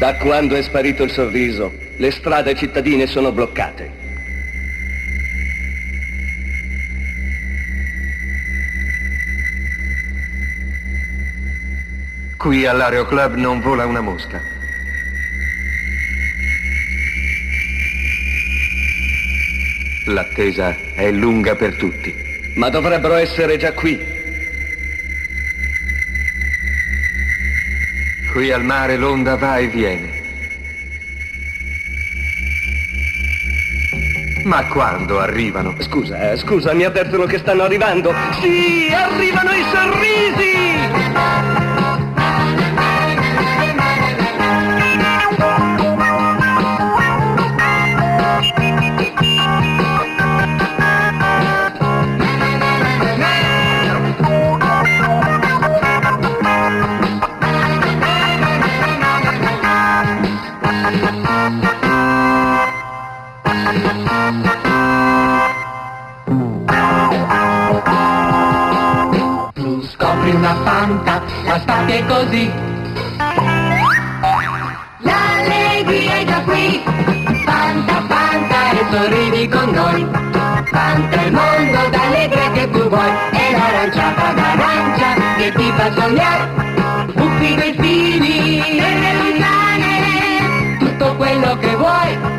Da quando è sparito il sorriso, le strade cittadine sono bloccate. Qui all'Aereo Club non vola una mosca. L'attesa è lunga per tutti. Ma dovrebbero essere già qui. Qui al mare l'onda va e viene. Ma quando arrivano? Scusa, eh, scusa, mi avvertono che stanno arrivando. Sì, arrivano i sorrisi! Tu scopri una fanta, la state è così. L'allegria è già qui. Fanta, fanta e sorridi con noi. Fanta il mondo d'allegria che tu vuoi. E l'aranciata d'arancia che ti fa sognare. Why?